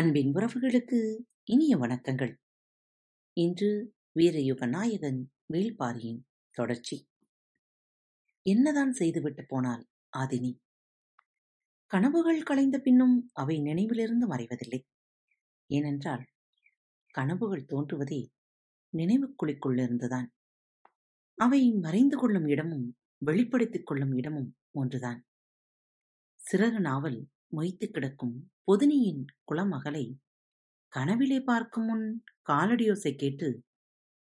அன்பின் உறவுகளுக்கு இனிய வணக்கங்கள். இன்று வீரயுக நாயகன் வேள்பாரியின் தொடர்ச்சி. என்னதான் செய்துவிட்டு போனால் ஆதினி? கனவுகள் கலைந்த பின்னும் அவை நினைவிலிருந்து மறைவதில்லை. ஏனென்றால் கனவுகள் தோன்றுவதே நினைவுக்குழிக்குள்ளிருந்துதான். அவை மறைந்து கொள்ளும் இடமும் வெளிப்படுத்திக் கொள்ளும் இடமும் ஒன்றுதான். சிறகு நாவல் மொய்த்து கிடக்கும் பொதினியின் குளமகளை கனவிலே பார்க்கும் முன் காலடியோசை கேட்டு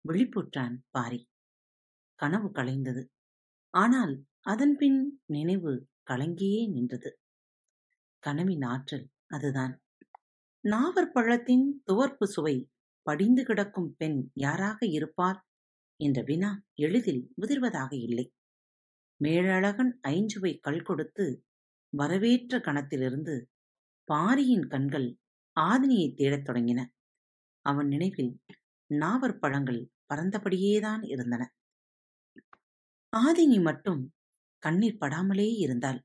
விழிப்புற்றான் பாரி. கனவு கலைந்தது. ஆனால் அதன்பின் நினைவு கலங்கியே நின்றது. கனவின் ஆற்றல் அதுதான். நாவர் பழத்தின் துவர்ப்பு சுவை படிந்து கிடக்கும் பெண் யாராக இருப்பார் என்ற வினா எளிதில் உதிர்வதாக இல்லை. மேழழகன் ஐஞ்சுவை கல் கொடுத்து வரவேற்ற கணத்திலிருந்து பாரியின் கண்கள் ஆதினியைத் தேடத் தொடங்கின. அவன் நினைவில் நாவற் பழங்கள் பறந்தபடியேதான் இருந்தன. ஆதினி மட்டும் கண்ணீர் படாமலே இருந்தாள்.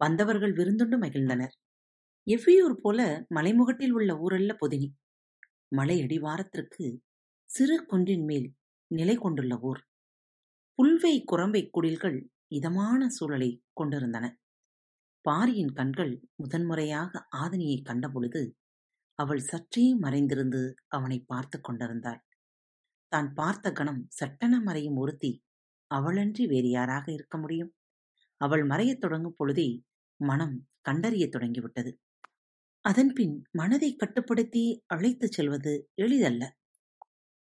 வந்தவர்கள் விருந்துண்டு மகிழ்ந்தனர். எவ்வியூர் போல மலைமுகட்டில் உள்ள ஊரல்ல பொதினி. மலை அடிவாரத்திற்கு சிறு குன்றின் மேல் நிலை கொண்டுள்ள ஊர். புல்வை குரம்பை குடில்கள் இதமான சூழலை கொண்டிருந்தன. பாரியின் கண்கள் முதன்முறையாக ஆதினியை கண்டபொழுது அவள் சற்றே மறைந்திருந்து அவனை பார்த்து கொண்டிருந்தாள். தான் பார்த்த கணம் சட்டென மறையும் ஒருத்தி அவளன்றி வேறு யாராக இருக்க முடியும்? அவள் மறையத் தொடங்கும் பொழுதே மனம் கண்டறியத் தொடங்கிவிட்டது. அதன்பின் மனதை கட்டுப்படுத்தி அழைத்துச் செல்வது எளிதல்ல.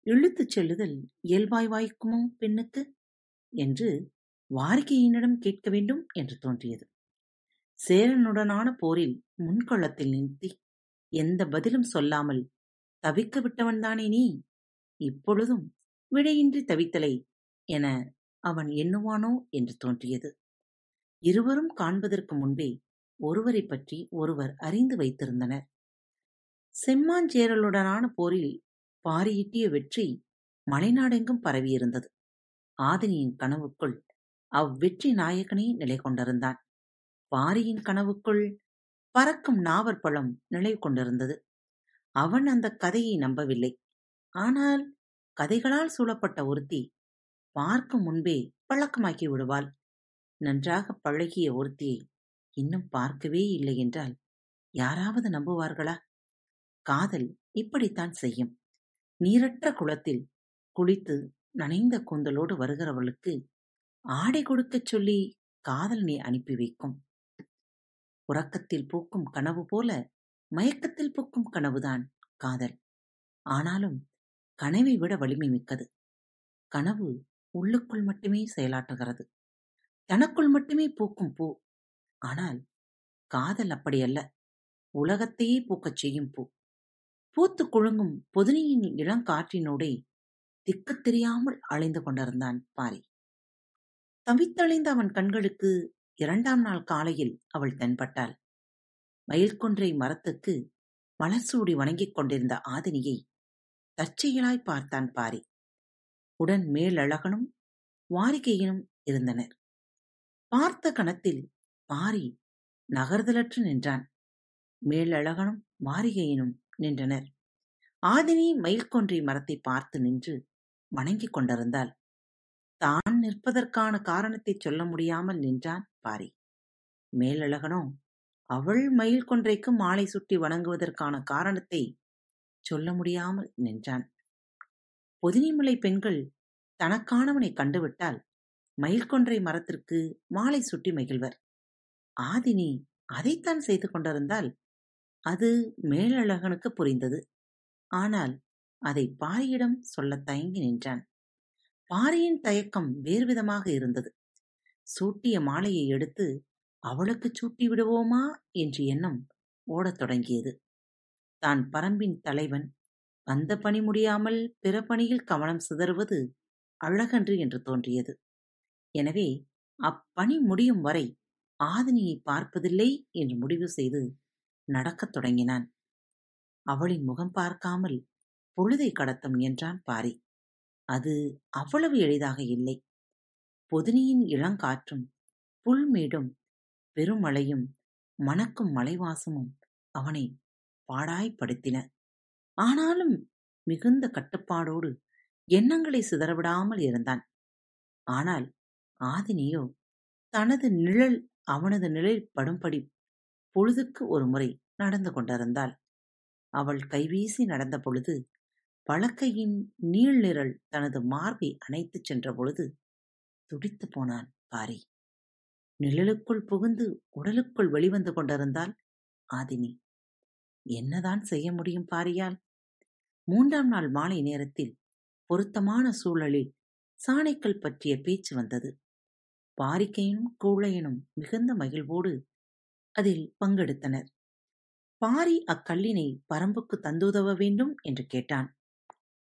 இழுத்துச் செல்லுதல் இயல்பாய் வாய்க்குமோ பெண்ணுக்கு? என்று வாரிகையினிடம் கேட்க வேண்டும் என்று தோன்றியது. சேரனுடனான போரில் முன்களத்தில் நிறுத்தி எந்த பதிலும் சொல்லாமல் தவிக்க விட்டவன்தானே நீ? இப்பொழுதும் விடையின்றி தவித்தலை என அவன் எண்ணுவானோ என்று தோன்றியது. இருவரும் காண்பதற்கு முன்பே ஒருவரைப் பற்றி ஒருவர் அறிந்து வைத்திருந்தனர். செம்மாஞ்சேரலுடனான போரில் பாரியிட்டிய வெற்றி மலைநாடெங்கும் பரவியிருந்தது. ஆதினியின் கனவுக்குள் அவ்வெற்றி நாயகனே நிலை கொண்டிருந்தான் பாரியின் கனவுக்குள் பறக்கும் நாவற்பழம் நிலை கொண்டிருந்தது. அவன் அந்த கதையை நம்பவில்லை. ஆனால் கதைகளால் சூழப்பட்ட ஒருத்தி பார்க்கும் முன்பே பழக்கமாக்கி விடுவாள். நன்றாக பழகிய ஒருத்தியை இன்னும் பார்க்கவே இல்லை என்றால் யாராவது நம்புவார்களா? காதல் இப்படித்தான் செய்யும். நீரற்ற குளத்தில் குளித்து நனைந்த கூந்தலோடு வருகிறவளுக்கு ஆடை கொடுக்கச் சொல்லி காதலனை அனுப்பி வைக்கும். உறக்கத்தில் பூக்கும் கனவு போல மயக்கத்தில் பூக்கும் கனவுதான் காதல். ஆனாலும் கனவை விட வலிமை மிக்கது. கனவு உள்ளுக்குள் மட்டுமே செயலாற்றுகிறது. தனக்குள் மட்டுமே பூக்கும் பூ. ஆனால் காதல் அப்படியல்ல. உலகத்தையே பூக்கச் செய்யும் பூ. பூத்து குழுங்கும் பொதினியின் இளங்காற்றினோடே திக்கு தெரியாமல் அலைந்து கொண்டிருந்தான் பாரி. தவித்தழிந்த அவன் கண்களுக்கு இரண்டாம் நாள் காலையில் அவள் தென்பட்டாள். மயில்கொன்றை மரத்துக்கு மலர் சூடி வணங்கிக் கொண்டிருந்த ஆதினியை தற்செயலாய் பார்த்தான் பாரி. உடன் மேலழகனும் வாரிகையினும் இருந்தனர். பார்த்த கணத்தில் பாரி நகர்தலற்று நின்றான். மேலழகனும் வாரிகையினும் நின்றனர். ஆதினி மயில்கொன்றை மரத்தை பார்த்து நின்று வணங்கிக் கொண்டிருந்தாள். தான் நிற்பதற்கான காரணத்தை சொல்ல முடியாமல் நின்றான் பாரி. மேலழகனோ அவள் மயில் கொன்றைக்கு மாலை சுட்டி வணங்குவதற்கான காரணத்தை சொல்ல முடியாமல் நின்றான். பொதினிமலை பெண்கள் தனக்கானவனை கண்டுவிட்டால் மயில் கொன்றை மரத்திற்கு மாலை சுட்டி மகிழ்வர். ஆதினி அதைத்தான் செய்து கொண்டிருந்தால் அது மேலழகனுக்கு புரிந்தது. ஆனால் அதை பாரியிடம் சொல்லத் தயங்கி நின்றான். பாரியின் தயக்கம் வேறுவிதமாக இருந்தது. சூட்டிய மாலையை எடுத்து அவளுக்குச் சூட்டி விடுவோமா? என்று எண்ணம் ஓடத் தொடங்கியது. தான் பரம்பின் தலைவன் வந்த பணி முடியாமல் பிற பணியில் கவனம் சிதறுவது அழகன்று என்று தோன்றியது. எனவே அப்பணி முடியும் வரை ஆதினியை பார்ப்பதில்லை என்று முடிவு செய்து நடக்கத் தொடங்கினான். அவளின் முகம் பார்க்காமல் பொழுதை கடத்த முயன்றான் பாரி. அது அவ்வளவு எளிதாக இல்லை. பொதினியின் இளங்காற்றும் புல்மேடும் பெருமழையும் மணக்கும் மலைவாசமும் அவனை பாடாய்ப்படுத்தின ஆனாலும் மிகுந்த கட்டுப்பாடோடு எண்ணங்களை சிதறவிடாமல் இருந்தான். ஆனால் ஆதினியோ தனது நிழல் அவனது நிழல் படும்படி பொழுதுக்கு ஒரு முறை நடந்து கொண்டிருந்தாள். அவள் கைவீசி நடந்த பொழுது பழக்கையின் நீள்நிரல் தனது மார்பை அணைத்துச் சென்ற பொழுது துடித்து போனான் பாரி. நிழலுக்குள் புகுந்து உடலுக்குள் வெளிவந்து கொண்டிருந்தால் ஆதினி. என்னதான் செய்ய முடியும் பாரியால்? மூன்றாம் நாள் மாலை நேரத்தில் பொருத்தமான சூழலில் சாணைக்கல் பற்றிய பேச்சு வந்தது. பாரிக்கையனும் கூழையனும் மிகுந்த மகிழ்வோடு அதில் பங்கெடுத்தனர். பாரி அக்கல்லினை பரம்புக்கு தந்துதவ வேண்டும் என்று கேட்டான்.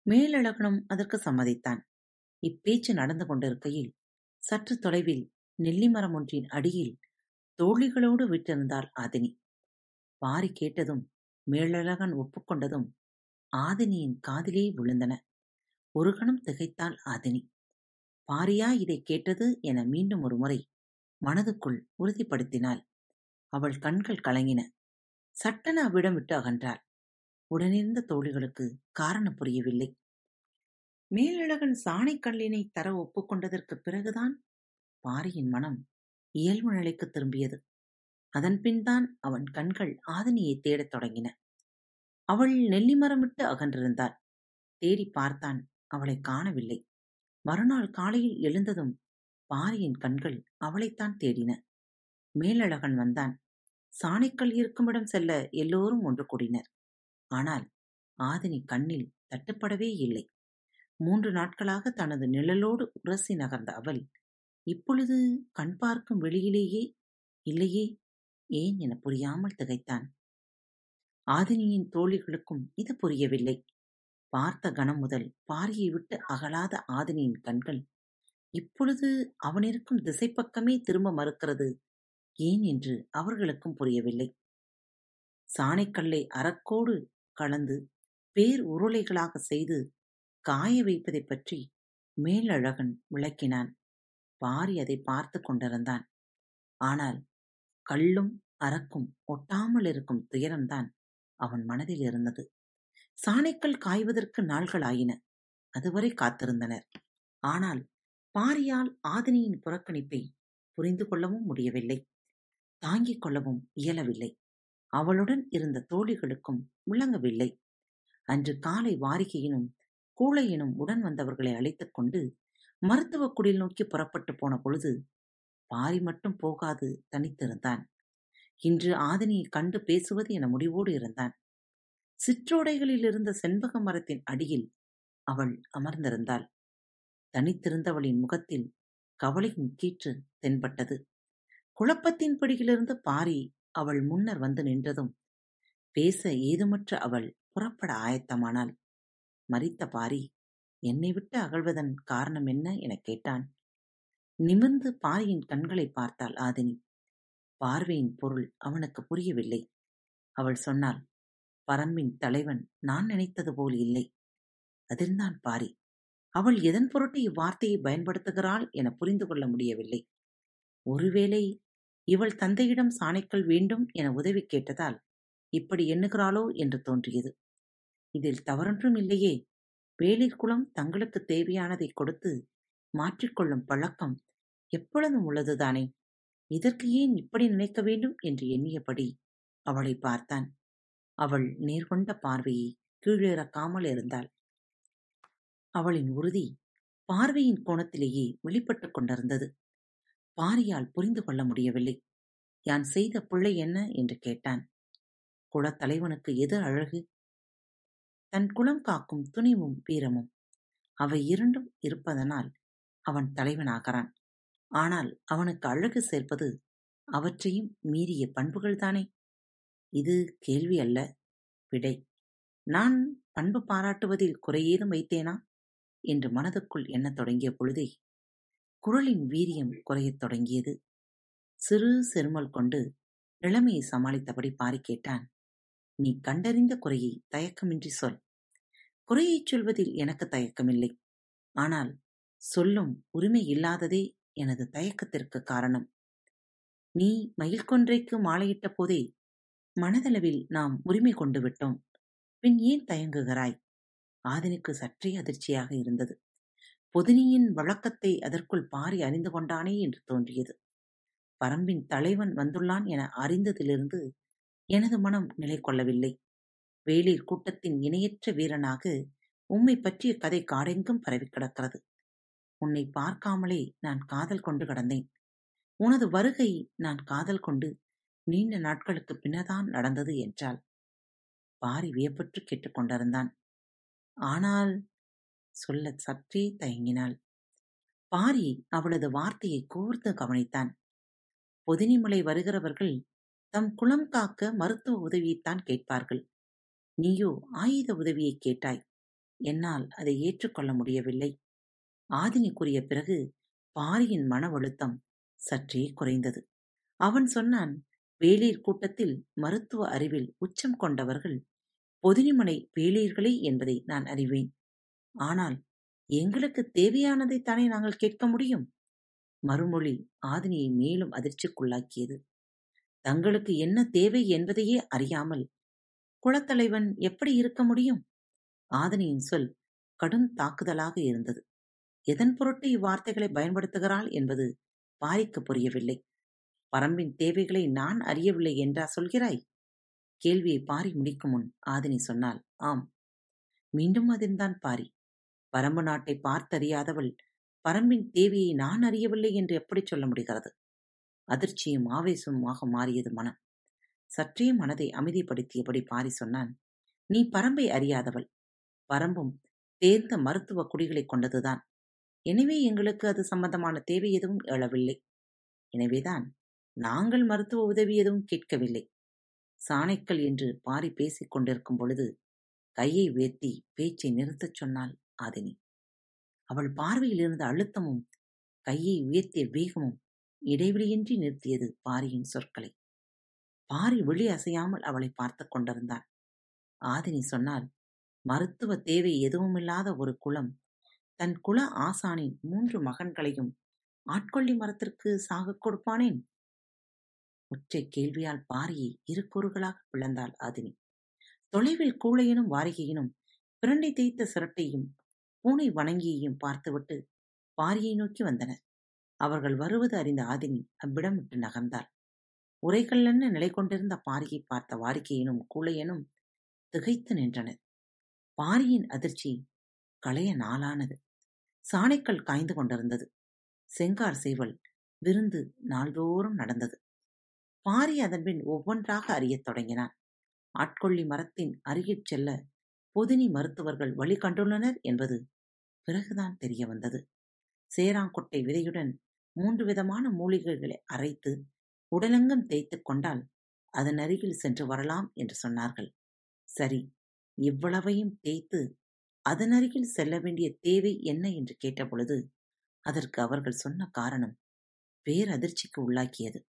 மேலழகனும் அதற்கு சம்மதித்தான். இப்பேச்சு நடந்து கொண்டிருக்கையில் சற்று தொலைவில் நெல்லிமரம் ஒன்றின் அடியில் தோழிகளோடு விட்டிருந்தாள் ஆதினி. பாரி கேட்டதும் மேலழகன் ஒப்புக்கொண்டதும் ஆதினியின் காதிலே விழுந்தன. ஒரு கணம் திகைத்தாள் ஆதினி. பாரியா இதை கேட்டது என மீண்டும் ஒரு முறை மனதுக்குள் உறுதிப்படுத்தினாள். அவள் கண்கள் கலங்கின. சட்டென அவ்விடம் விட்டு அகன்றாள். உடனிருந்த தோழிகளுக்கு காரணம் புரியவில்லை. மேலழகன் சாணைக்கல்லினை தர ஒப்புக்கொண்டதற்கு பிறகுதான் பாரியின் மனம் இயல்பு நிலைக்கு திரும்பியது. அதன்பின்தான் அவன் கண்கள் ஆதினியை தேடத் தொடங்கின. அவள் நெல்லிமரமிட்டு அகன்றிருந்தாள். தேடி பார்த்தான் அவளை காணவில்லை. மறுநாள் காலையில் எழுந்ததும் பாரியின் கண்கள் அவளைத்தான் தேடின. மேலழகன் வந்தான். சாணைக்கல் இருக்குமிடம் செல்ல எல்லோரும் ஒன்று கூடினர். ஆனால் ஆதினி கண்ணில் தட்டுப்படவே இல்லை. மூன்று நாட்களாக தனது நிழலோடு உரசி நகர்ந்த அவள் இப்பொழுது கண் பார்க்கும் வெளியிலேயே இல்லையே ஏன் என புரியாமல் திகைத்தான். ஆதினியின் தோழிகளுக்கும் இது புரியவில்லை. பார்த்த கணம் முதல் பாரியை விட்டு அகலாத ஆதினியின் கண்கள் இப்பொழுது அவனிருக்கும் திசைப்பக்கமே திரும்ப மறுக்கிறது ஏன்? என்று அவர்களுக்கும் புரியவில்லை. சாணைக்கல்லை அறக்கோடு கலந்து பேர் உருளைகளாக செய்து காய வைப்பதைப் பற்றி மேலழகன் விளக்கினான். பாரி அதை பார்த்து கொண்டிருந்தான். ஆனால் கள்ளும் அறக்கும் ஒட்டாமல் இருக்கும் துயரம்தான் அவன் மனதில் இருந்தது. சாணைக்கல் காய்வதற்கு நாள்கள் ஆயின அதுவரை காத்திருந்தனர். ஆனால் பாரியால் ஆதினியின் புறக்கணிப்பை புரிந்து கொள்ளவும் முடியவில்லை. தாங்கிக் கொள்ளவும் இயலவில்லை. அவளுடன் இருந்த தோழிகளுக்கும் விளங்கவில்லை அன்று காலை வாரிகையினும் கூழையினும் உடன் வந்தவர்களை அழைத்துக் கொண்டு மருத்துவ குடில் நோக்கி புறப்பட்டு போன பொழுது பாரி மட்டும் போகாது தனித்திருந்தான். இன்று ஆதினியை கண்டு பேசுவது என முடிவோடு இருந்தான். சிற்றோடைகளில் இருந்த செண்பக மரத்தின் அடியில் அவள் அமர்ந்திருந்தாள். தனித்திருந்தவளின் முகத்தில் கவலையின் கீற்று தென்பட்டது. குழப்பத்தின் பிடியிலிருந்து பாரி அவள் முன்னர் வந்து நின்றதும் பேச ஏதுமற்ற அவள் புறப்பட ஆயத்தமானாள் மறித்த பாரி என்னை விட்டு அகழ்வதன் காரணம் என்ன? எனக் கேட்டான். நிமிர்ந்து பாரியின் கண்களை பார்த்தாள் ஆதினி. பார்வையின் பொருள் அவனுக்கு புரியவில்லை. அவள் சொன்னாள் பரம்பின் தலைவன் நான் நினைத்தது போல் இல்லை. அதிர்ந்தான் பாரி. அவள் எதன் பொருட்டு இவ்வார்த்தையை பயன்படுத்துகிறாள்? என புரிந்து கொள்ள முடியவில்லை. ஒருவேளை இவள் தந்தையிடம் சாணைக்கல் வேண்டும் என உதவி கேட்டதால் இப்படி எண்ணுகிறாளோ என்று தோன்றியது. இதில் தவறொன்றும் இல்லையே. வேளிர் குலம் தங்களுக்கு தேவையானதை கொடுத்து மாற்றிக்கொள்ளும் பழக்கம் எப்பொழுதும் உள்ளதுதானே? இதற்கு ஏன் இப்படி நினைக்க வேண்டும் என்று எண்ணியபடி அவளை பார்த்தான். அவள் நேர்கொண்ட பார்வையை கீழிறக்காமல் இருந்தாள். அவளின் உறுதி பார்வையின் கோணத்திலேயே வெளிப்பட்டுக் கொண்டிருந்தது. பாரியால் புரிந்து கொள்ள முடியவில்லை. யான் செய்த பிள்ளை என்ன என்று கேட்டான். குலத்தலைவனுக்கு எது அழகு? தன் குலம் காக்கும் துணிவும் வீரமும். அவை இரண்டும் இருப்பதனால் அவன் தலைவனாகிறான். ஆனால் அவனுக்கு அழகு சேர்ப்பது அவற்றையும் மீறிய பண்புகள்தானே இது கேள்வி அல்ல. விடை. நான் பண்பு பாராட்டுவதில் குறையேதும் வைத்தேனா என்று மனதுக்குள் எண்ணத் தொடங்கிய பொழுதே குரலின் வீரியம் குறையத் தொடங்கியது. சிறு செருமல் கொண்டு நிலைமையை சமாளித்தபடி பாரி கேட்டான் நீ கண்டறிந்த குறையை தயக்கமின்றி சொல். குறையைச் சொல்வதில் எனக்கு தயக்கமில்லை. ஆனால் சொல்லும் உரிமை இல்லாததே எனது தயக்கத்திற்கு காரணம். நீ மயில் கொன்றைக்கு மாலையிட்ட போதே மனதளவில் நாம் உரிமை கொண்டு விட்டோம். பின் ஏன் தயங்குகிறாய்? ஆதினுக்கு சற்றே அதிர்ச்சியாக இருந்தது. பொதினியின் வழக்கத்தை அதற்குள் பாரி அறிந்து கொண்டானே என்று தோன்றியது. பரம்பின் தலைவன் வந்துள்ளான் என அறிந்ததிலிருந்து எனது மனம் நிலை கொள்ளவில்லை வேளிர் கூட்டத்தின் இணையற்ற வீரனாக உம்மை பற்றிய கதை காடெங்கும் பரவி கிடக்கிறது. உன்னை பார்க்காமலே நான் காதல் கொண்டு கடந்தேன். உனது வருகை நான் காதல் கொண்டு நீண்ட நாட்களுக்கு பின்னதான் நடந்தது என்றாள். பாரி வியப்பற்று கேட்டுக்கொண்டிருந்தான் ஆனால் சொல்ல சற்றே தயங்கினாள். பாரி அவளது வார்த்தையை கூர்ந்து கவனித்தான். பொதினிமலை வருகிறவர்கள் தம் குளம் காக்க மருத்துவ உதவியைத்தான் கேட்பார்கள். நீயோ ஆயுத உதவியை கேட்டாய். என்னால் அதை ஏற்றுக்கொள்ள முடியவில்லை. ஆதினி கூறிய பிறகு பாரியின் மன அழுத்தம் சற்றே குறைந்தது. அவன் சொன்னான் வேளிர் கூட்டத்தில் மருத்துவ அறிவில் உச்சம் கொண்டவர்கள் பொதினிமலை வேளிர்களே என்பதை நான் அறிவேன். ஆனால் எங்களுக்கு தேவையானதைத்தானே நாங்கள் கேட்க முடியும்? மறுமொழி ஆதினியை மேலும் அதிர்ச்சிக்குள்ளாக்கியது. தங்களுக்கு என்ன தேவை என்பதையே அறியாமல் குளத்தலைவன் எப்படி இருக்க முடியும்? ஆதினியின் சொல் கடும் தாக்குதலாக இருந்தது. எதன் பொருட்டு இவ்வார்த்தைகளை பயன்படுத்துகிறாள் என்பது பாரிக்கு புரியவில்லை. பரம்பின் தேவைகளை நான் அறியவில்லை என்றா சொல்கிறாய்? கேள்வியை பாரி முடிக்கும் முன் ஆதினி சொன்னால் ஆம் மீண்டும் அதிர்ந்தான் பாரி. பரம்பு நாட்டை பார்த்தறியாதவள் பரம்பின் தேவியை நான் அறியவில்லை என்று எப்படி சொல்ல முடிகிறது? அதிர்ச்சியும் ஆவேசமுமாக மாறியது மனம். சற்றே மனதை அமைதிப்படுத்தியபடி பாரி சொன்னான் நீ பரம்பை அறியாதவள். பரம்பும் தேர்ந்த மருத்துவ குடிகளைக் கொண்டதுதான். எனவே எங்களுக்கு அது சம்பந்தமான தேவை எதுவும் எழவில்லை. எனவேதான் நாங்கள் மருத்துவ உதவி எதுவும் கேட்கவில்லை. சாணைக்கல் என்று பாரி பேசிக் கொண்டிருக்கும் பொழுது கையை உயர்த்தி பேச்சை நிறுத்தச் சொன்னாள். ஆதினி அவள் பார்வையில் இருந்த அழுத்தமும் கையை உயர்த்திய வேகமும் இடைவெளியின்றி நிறுத்தியது பாரியின் சொற்களை. பாரி விழி அசையாமல் அவளை பார்த்து கொண்டிருந்தாள். ஆதினி சொன்னால் மருத்துவ தேவை எதுவுமில்லாத ஒரு குளம். தன் குல ஆசானின் மூன்று மகன்களையும் ஆட்கொள்ளி மரத்திற்கு சாகக் கொடுப்பானேன்? ஒற்றை கேள்வியால் பாரியை இரு கூறுகளாக பிளந்தாள் ஆதினி. தொலைவில் கூழையனும் வாரிகையினும் பிரண்டை தேய்த்த சிரட்டையும் பூனை வணங்கியையும் பார்த்துவிட்டு பாரியை நோக்கி வந்தனர். அவர்கள் வருவது அறிந்த ஆதினி அவ்விடம் விட்டு நகர்ந்தாள். உரைகல்லென்ன நிலை கொண்டிருந்த பாரியை பார்த்த வாரிகையினும் கூழையனும் திகைத்து நின்றனர். பாரியின் அதிர்ச்சி களைய நாளானது. சாணைக்கல் காய்ந்து கொண்டிருந்தது. செங்கார் செய்வல் விருந்து நாள்தோறும் நடந்தது. பாரி அதன்பின் ஒவ்வொன்றாக அறியத் தொடங்கினான். ஆட்கொள்ளி மரத்தின் அருகிற் செல்ல பொதினி மருத்துவர்கள் வழி கண்டுள்ளனர் என்பது பிறகுதான் தெரிய வந்தது. சேராங்கொட்டை விதையுடன் மூன்று விதமான மூலிகைகளை அரைத்து உடலங்கம் தேய்த்துக் கொண்டால் அதன் அருகில் சென்று வரலாம் என்று சொன்னார்கள். சரி இவ்வளவையும் தேய்த்து அதன் அருகில் செல்ல வேண்டிய தேவை என்ன என்று கேட்டபொழுது அதற்கு அவர்கள் சொன்ன காரணம் பேரதிர்ச்சிக்கு உள்ளாக்கியது.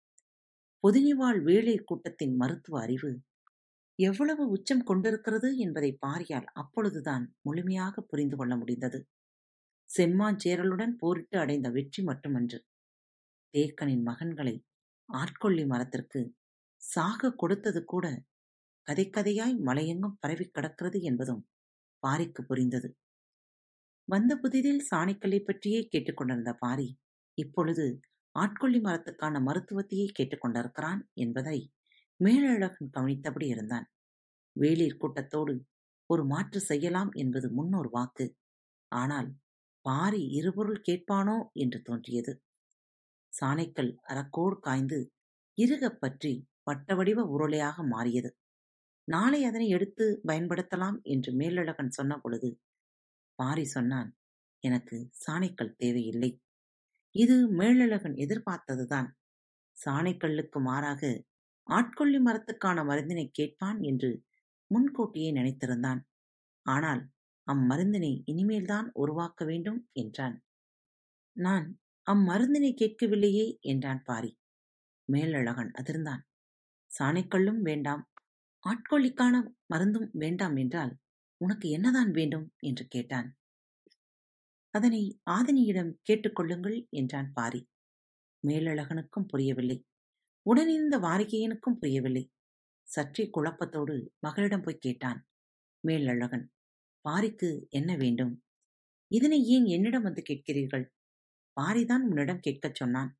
பொதினிவாழ் வேலை கூட்டத்தின் மருத்துவ அறிவு எவ்வளவு உச்சம் கொண்டிருக்கிறது என்பதை பாரியால் அப்பொழுதுதான் முழுமையாக புரிந்து கொள்ள முடிந்தது. செம்மாஞ்சேரலுடன் போரிட்டு அடைந்த வெற்றி மட்டுமன்று. தேக்கனின் மகன்களை ஆட்கொள்ளி மரத்திற்கு சாக கொடுத்தது கூட கதைக்கதையாய் மலையெங்கும் பரவி கிடக்கிறது என்பதும் பாரிக்கு புரிந்தது. வந்த புதிதில் சாணிக்கல்லை பற்றியே கேட்டுக்கொண்டிருந்த பாரி இப்பொழுது ஆட்கொள்ளி மரத்துக்கான மருத்துவத்தையே கேட்டுக்கொண்டிருக்கிறான் என்பதை மேலழகன் கவனித்தபடி இருந்தான். வேளிர் கூட்டத்தோடு ஒரு மாற்று செய்யலாம் என்பது முன்னொரு வாக்கு. ஆனால் பாரி இருபொருள் கேட்பானோ என்று தோன்றியது. சாணைக்கல் அறக்கோடு காய்ந்து இருகப் பற்றி வட்டவடிவ உருளையாக மாறியது. நாளை அதனை எடுத்து பயன்படுத்தலாம் என்று மேலழகன் சொன்ன பொழுது பாரி சொன்னான் எனக்கு சாணைக்கல் தேவையில்லை. இது மேலழகன் எதிர்பார்த்ததுதான். சாணைக்கல்லுக்கு மாறாக ஆட்கொள்ளி மரத்துக்கான மருந்தினை கேட்பான் என்று முன்கூட்டியே நினைத்திருந்தான். ஆனால் அம்மருந்தினை இனிமேல்தான் உருவாக்க வேண்டும் என்றான். நான் அம்மருந்தினை கேட்கவில்லையே என்றான் பாரி. மேலழகன் அதிர்ந்தான். சாணைக்கல்லும் வேண்டாம். ஆட்கொள்ளிக்கான மருந்தும் வேண்டாம் என்றால் உனக்கு என்னதான் வேண்டும்? என்று கேட்டான். அதனை ஆதினியிடம் கேட்டுக்கொள்ளுங்கள் என்றான் பாரி. மேலழகனுக்கும் புரியவில்லை. உடனே இந்த வாரிகையனுக்கும் புரியவில்லை. சற்றே குழப்பத்தோடு மகளிடம் போய் கேட்டான் மேலழகன் பாரிக்கு என்ன வேண்டும்? இதனை ஏன் என்னிடம் வந்து கேட்கிறீர்கள்? பாரிதான் உன்னிடம் கேட்கச் சொன்னான்.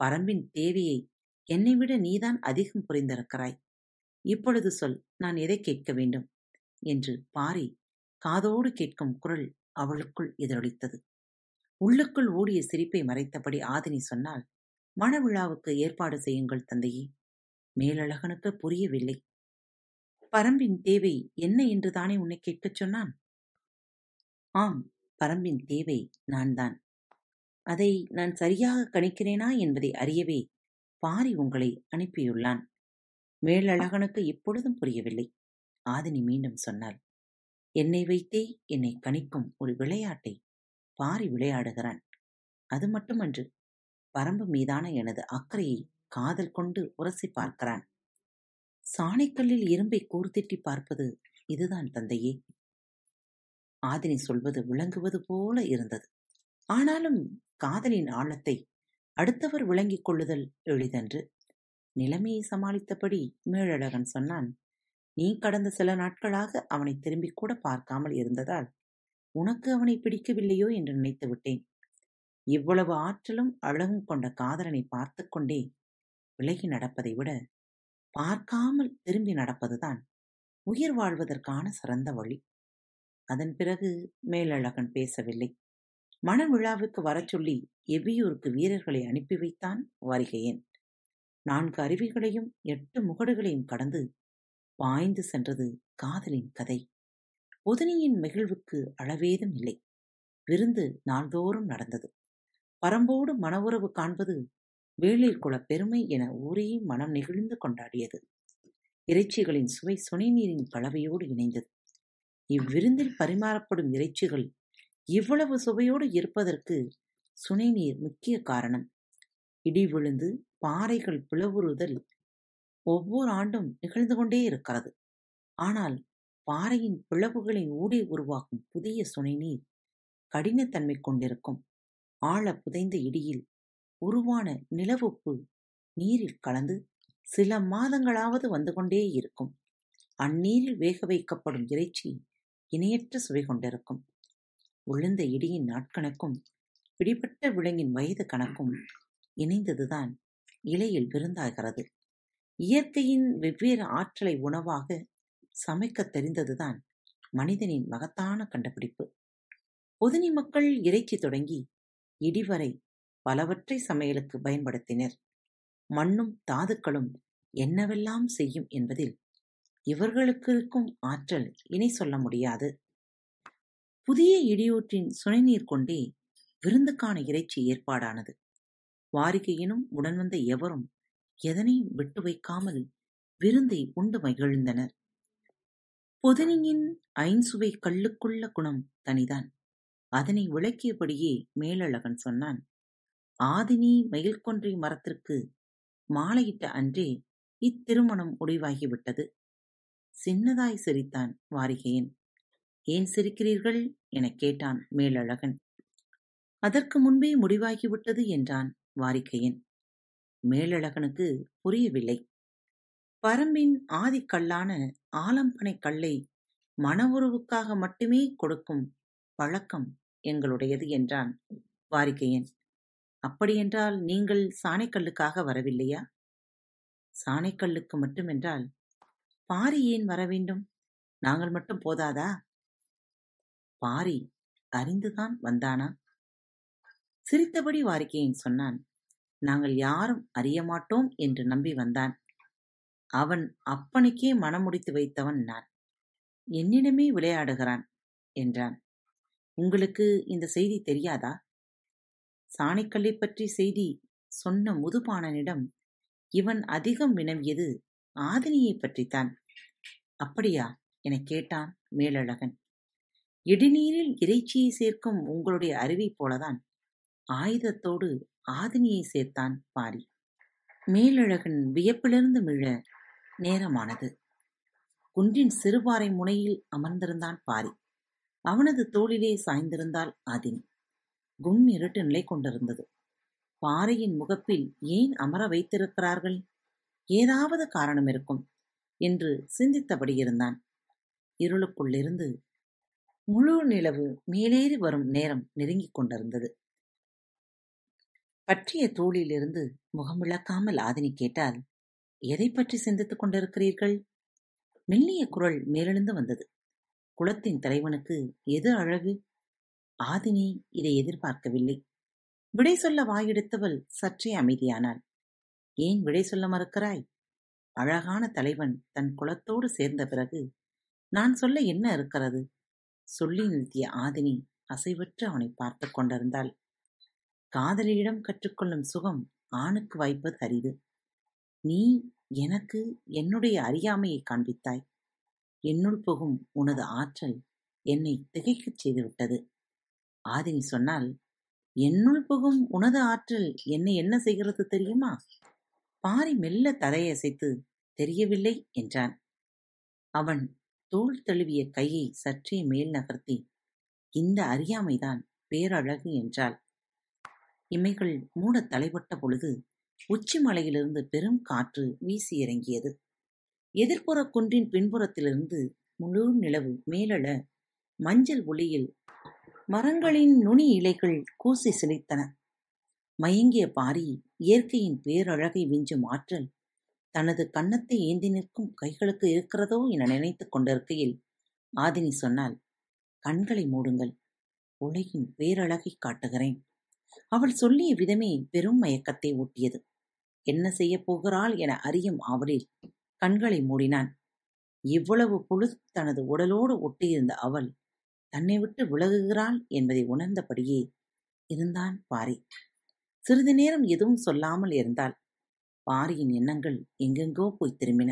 பரம்பின் தேவையை என்னை விட நீதான் அதிகம் புரிந்திருக்கிறாய். இப்பொழுது சொல் நான் எதை கேட்க வேண்டும்? என்று பாரி காதோடு கேட்கும் குரல் அவளுக்குள் எதிரொலித்தது. உள்ளுக்குள் ஓடிய சிரிப்பை மறைத்தபடி ஆதினி சொன்னால் மணவிழாவுக்கு ஏற்பாடு செய்யுங்கள் தந்தையே. மேலழகனுக்கு புரியவில்லை. பரம்பின் தேவை என்ன என்று தானே உன்னை கேட்கச் சொன்னான்? ஆம் பரம்பின் தேவை நான்தான். அதை நான் சரியாக கணிக்கிறேனா என்பதை அறியவே பாரி உங்களை அனுப்பியுள்ளான். மேலழகனுக்கு இப்பொழுதும் புரியவில்லை. ஆதினி மீண்டும் சொன்னாள் என்னை வைத்தே என்னை கணிக்கும் ஒரு விளையாட்டை பாரி விளையாடுகிறான். அது மட்டுமன்று பரம்பு மீதான எனது அக்கறையை காதல் கொண்டு உரசி பார்க்கிறான். சாணைக்கல்லில் இரும்பை கூர்த்திட்டி பார்ப்பது இதுதான் தந்தையே. ஆதினி சொல்வது விளங்குவது போல இருந்தது. ஆனாலும் காதலின் ஆழத்தை அடுத்தவர் விளங்கிக் கொள்ளுதல் எளிதன்று. நிலைமையை சமாளித்தபடி மேழழகன் சொன்னான் நீ கடந்த சில நாட்களாக அவனை திரும்பிக் கூட பார்க்காமல் இருந்ததால் உனக்கு அவனை பிடிக்கவில்லையோ என்று நினைத்து விட்டேன். இவ்வளவு ஆற்றலும் அழகும் கொண்ட காதலனை பார்த்து கொண்டே விலகி நடப்பதை விட பார்க்காமல் திரும்பி நடப்பதுதான் உயிர் வாழ்வதற்கான சிறந்த வழி. அதன் பிறகு மேலழகன் பேசவில்லை. மணவிழாவுக்கு வரச் சொல்லி எவ்வியூருக்கு வீரர்களை அனுப்பி வைத்தான் வருகையன். நான்கு அருவிகளையும் எட்டு முகடுகளையும் கடந்து பாய்ந்து சென்றது காதலின் கதை. பொதினியின் மகிழ்வுக்கு அளவேதும் இல்லை. விருந்து நாள்தோறும் நடந்தது. பரம்போடு மனவுறவு காண்பது வேளிர் குல பெருமை என ஊரே மனம் நெகிழ்ந்து கொண்டாடியது. இறைச்சிகளின் சுவை சுனைநீரின் கலவையோடு இணைந்தது. இவ்விருந்தில் பரிமாறப்படும் இறைச்சிகள் இவ்வளவு சுவையோடு இருப்பதற்கு சுனைநீர் முக்கிய காரணம். இடி விழுந்து பாறைகள் பிளவுறுதல் ஒவ்வொரு ஆண்டும் நிகழ்ந்து கொண்டே இருக்கிறது. ஆனால் பாறையின் பிளவுகளின் ஊடே உருவாகும் புதிய சுனைநீர் கடினத்தன்மை கொண்டிருக்கும். ஆழ புதைந்த இடியில் உருவான நிலவுப்பு நீரில் கலந்து சில மாதங்களாவது வந்து கொண்டே இருக்கும். அந்நீரில் வேக வைக்கப்படும் இறைச்சி இணையற்ற சுவை கொண்டிருக்கும். உளுந்த இடியின் நாட்கணக்கும் பிடிபட்ட விலங்கின் வயது கணக்கும் இணைந்ததுதான் இலையில் விருந்தாகிறது. இயற்கையின் வெவ்வேறு ஆற்றலை உணவாக சமைக்கத் தெரிந்ததுதான் மனிதனின் மகத்தான கண்டுபிடிப்பு. பொதுனி மக்கள் இறைச்சி தொடங்கி இடிவரை பலவற்றை சமையலுக்கு பயன்படுத்தினர். மண்ணும் தாதுக்களும் என்னவெல்லாம் செய்யும் என்பதில் இவர்களுக்கு இருக்கும் ஆற்றல் இணை சொல்ல முடியாது. புதிய இடியூற்றின் சுனைநீர் கொண்டே விருந்துக்கான இறைச்சி ஏற்பாடானது. வாரிகையினும் உடன் வந்த எவரும் எதனையும் விட்டு வைக்காமல் விருந்தை உண்டு மகிழ்ந்தனர். பொதினியின் ஐன்சுவை கல்லுக்குள்ள குணம் தனிதான். அதனை விளக்கியபடியே மேலழகன் சொன்னான் ஆதினி மயில்கொன்றை மரத்திற்கு மாலையிட்ட அன்றே இத்திருமணம் முடிவாகிவிட்டது. சின்னதாய் சிரித்தான் வாரிகையன். ஏன் சிரிக்கிறீர்கள்? எனக் கேட்டான் மேலழகன். அதற்கு முன்பே முடிவாகிவிட்டது என்றான் வாரிக்கையன் மேலழகனுக்கு புரியவில்லை. பரம்பின் ஆதிக்கல்லான ஆலம்பனை கல்லை மனவுறவுக்காக மட்டுமே கொடுக்கும் பழக்கம் எங்களுடையது என்றான் வாரிக்கையன். அப்படியென்றால் நீங்கள் சாணைக்கல்லுக்காக வரவில்லையா? சாணைக்கல்லுக்கு மட்டுமென்றால் பாரி ஏன் வர வேண்டும்? நாங்கள் மட்டும் போதாதா? பாரி அறிந்துதான் வந்தானா? சிரித்தபடி வாரிக்கையன் சொன்னான் நாங்கள் யாரும் அறிய மாட்டோம் என்று நம்பி வந்தான். அவன் அப்பனுக்கே மணமுடித்து வைத்தவன் நான். என்னிடமே விளையாடுகிறான் என்றான். உங்களுக்கு இந்த செய்தி தெரியாதா? சாணிக்கல்லை பற்றி செய்தி சொன்ன முதுபாணனிடம் இவன் அதிகம் வினவியது ஆதினியை பற்றித்தான். அப்படியா? எனக் கேட்டான் மேலழகன். இடிநீரில் இறைச்சியை சேர்க்கும் உங்களுடைய அருவி போலதான் ஆயுதத்தோடு ஆதினியை சேர்த்தான் பாரி. மேலழகன் வியப்பிலிருந்து மிழ நேரமானது. குன்றின் சிறுபாறை முனையில் அமர்ந்திருந்தான் பாரி. அவனது தோளிலே சாய்ந்திருந்தாள் ஆதினி. கும் இருட்டு நிலை கொண்டிருந்தது. பாறையின் முகப்பில் ஏன் அமர வைத்திருக்கிறார்கள்? ஏதாவது காரணம் இருக்கும் என்று சிந்தித்தபடி இருந்தான். இருளுக்குள்ளிருந்து முழு நிலவு மேலேறி வரும் நேரம் நெருங்கிக் கொண்டிருந்தது. பற்றிய தோளிலிருந்து முகம் விளக்காமல் ஆதினி கேட்டால் எதை பற்றி சிந்தித்துக் கொண்டிருக்கிறீர்கள்? மெல்லிய குரல் மேலெழுந்து வந்தது. குலத்தின் தலைவனுக்கு எது அழகு? ஆதினி இதை எதிர்பார்க்கவில்லை. விடை சொல்ல வாயெடுத்தவள் சற்றே அமைதியானாள். ஏன் விடை சொல்ல மறுக்கிறாய்? அழகான தலைவன் தன் குலத்தோடு சேர்ந்த பிறகு நான் சொல்ல என்ன இருக்கிறது? சொல்லி நிறுத்திய ஆதினி அசைவற்று அவனை பார்த்து கொண்டிருந்தாள். காதலியிடம் கற்றுக்கொள்ளும் சுகம் ஆணுக்கு வாய்ப்பது அரிது. நீ எனக்கு என்னுடைய அறியாமையை காண்பித்தாய். என்னுள் புகும் உனது ஆற்றல் என்னை திகைக்கச் செய்துவிட்டது. ஆதினி சொன்னால் என்னுள் புகும் உனது ஆற்றல் என்னை என்ன செய்கிறது தெரியுமா? பாரி மெல்ல தலையசைத்து தெரியவில்லை என்றான். அவன் தோள் தழுவிய கையை சற்றே மேல் நகர்த்தி இந்த அறியாமைதான் பேரழகு என்றாள். இமைகள் மூடத் தலைப்பட்ட பொழுது உச்சி மலையிலிருந்து பெரும் காற்று வீசி இறங்கியது எதிர்ப்புறக் குன்றின் பின்புறத்திலிருந்து முழு நிலவு மேலெழ மஞ்சள் ஒளியில் மரங்களின் நுனி இலைகள் கூசி சிலித்தன மயங்கிய பாரி இயற்கையின் பேரழகை விஞ்சும் ஆற்றல் தனது கன்னத்தை ஏந்தி நிற்கும் கைகளுக்கு இருக்கிறதோ என நினைத்துக் கொண்டிருக்கையில் ஆதினி சொன்னால் கண்களை மூடுங்கள் உலகின் பேரழகை காட்டுகிறேன். அவள் சொல்லிய விதமே பெரும் மயக்கத்தை ஊட்டியது. என்ன செய்யப் போகிறாள் என அறியும் ஆவலில் கண்களை மூடினான். இவ்வளவு புழு தனது உடலோடு ஒட்டியிருந்த அவள் தன்னை விட்டு விலகுகிறாள் என்பதை உணர்ந்தபடியே இருந்தான் பாரி. சிறிது நேரம் எதுவும் சொல்லாமல் இருந்தாள். பாரியின் எண்ணங்கள் எங்கெங்கோ போய் திரும்பின.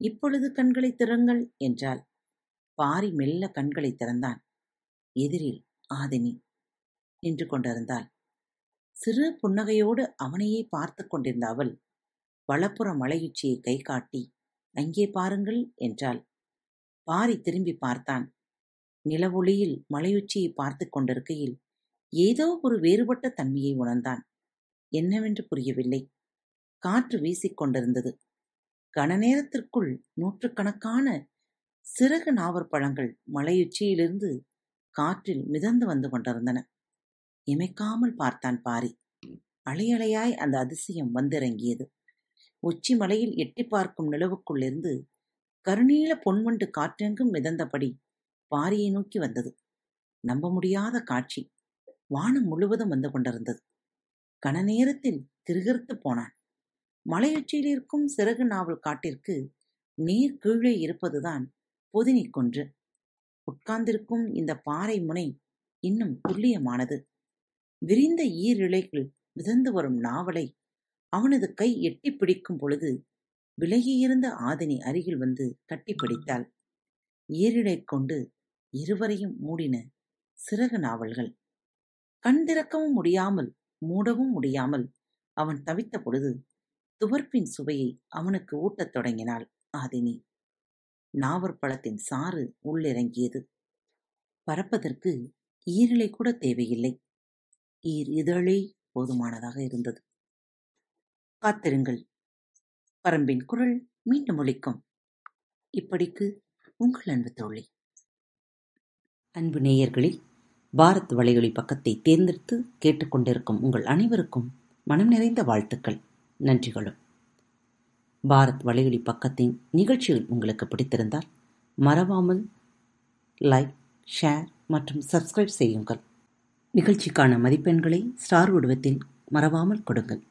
இப்பொழுது கண்களை திறங்கள் என்றாள். பாரி மெல்ல கண்களை திறந்தான். எதிரில் ஆதினி நின்று கொண்டிருந்தாள். சிறு புன்னகையோடு அவனையே பார்த்து கொண்டிருந்த அவள் வலப்புற மலையுச்சியை கை காட்டி அங்கே பாருங்கள் என்றாள். பாரி திரும்பி பார்த்தான். நிலவொளியில் மலையுச்சியை பார்த்து கொண்டிருக்கையில் ஏதோ ஒரு வேறுபட்ட தன்மையை உணர்ந்தான். என்னவென்று புரியவில்லை. காற்று வீசிக்கொண்டிருந்தது கனநேரத்திற்குள் நூற்றுக்கணக்கான சிறகு நாவற்பழங்கள் மலையுச்சியிலிருந்து காற்றில் மிதந்து வந்து கொண்டிருந்தன. இமைக்காமல் பார்த்தான் பாரி. அலையலையாய் அந்த அதிசயம் வந்திறங்கியது. உச்சி மலையில் எட்டி பார்க்கும் நிலவுக்குள்ளிருந்து கருநீல பொன்வண்டு காற்றெங்கும் மிதந்தபடி பாரியை நோக்கி வந்தது. நம்ப முடியாத காட்சி. வானம் முழுவதும் வந்து கொண்டிருந்தது. கன நேரத்தில் கிருகிருத்து போனான். மலையுச்சியில் இருக்கும் சிறகு நாவல் காட்டிற்கு நீர் கீழே இருப்பதுதான் பொதினி கொன்று. உட்கார்ந்திருக்கும் இந்த பாறை முனை இன்னும் துல்லியமானது. விரிந்த ஈரிழைகள் மிதந்து வரும் நாவலை அவனது கை எட்டி பிடிக்கும் பொழுது விலகியிருந்த ஆதினி அருகில் வந்து கட்டிப்பிடித்தாள் ஏரிடை கொண்டு இருவரையும் மூடின சிறகு நாவல்கள். கண் திறக்கவும் முடியாமல் மூடவும் முடியாமல் அவன் தவித்த பொழுது துவர்ப்பின் சுவையை அவனுக்கு ஊட்டத் தொடங்கினாள் ஆதினி. நாவற்பழத்தின் சாறு உள்ளிறங்கியது. பறப்பதற்கு ஈரலை கூட தேவையில்லை. ஈர் இதழே போதுமானதாக இருந்தது. காத்திருங்கள். பரம்பின் குரல் மீண்டும் ஒழிக்கும் இப்படிக்கு உங்கள் அன்பு தோழி. அன்பு நேயர்களில் பாரத் வலையொலி பக்கத்தை தேர்ந்தெடுத்து கேட்டுக்கொண்டிருக்கும் உங்கள் அனைவருக்கும் மனம் நிறைந்த வாழ்த்துக்கள். நன்றிகளும். பாரத் வலையொலி பக்கத்தின் நிகழ்ச்சிகள் உங்களுக்கு பிடித்திருந்தால் மறவாமல் லைக் ஷேர் மற்றும் சப்ஸ்கிரைப் செய்யுங்கள். நிகழ்ச்சிக்கான மதிப்பெண்களை ஸ்டார் உடவத்தில் மறவாமல் கொடுங்கள்.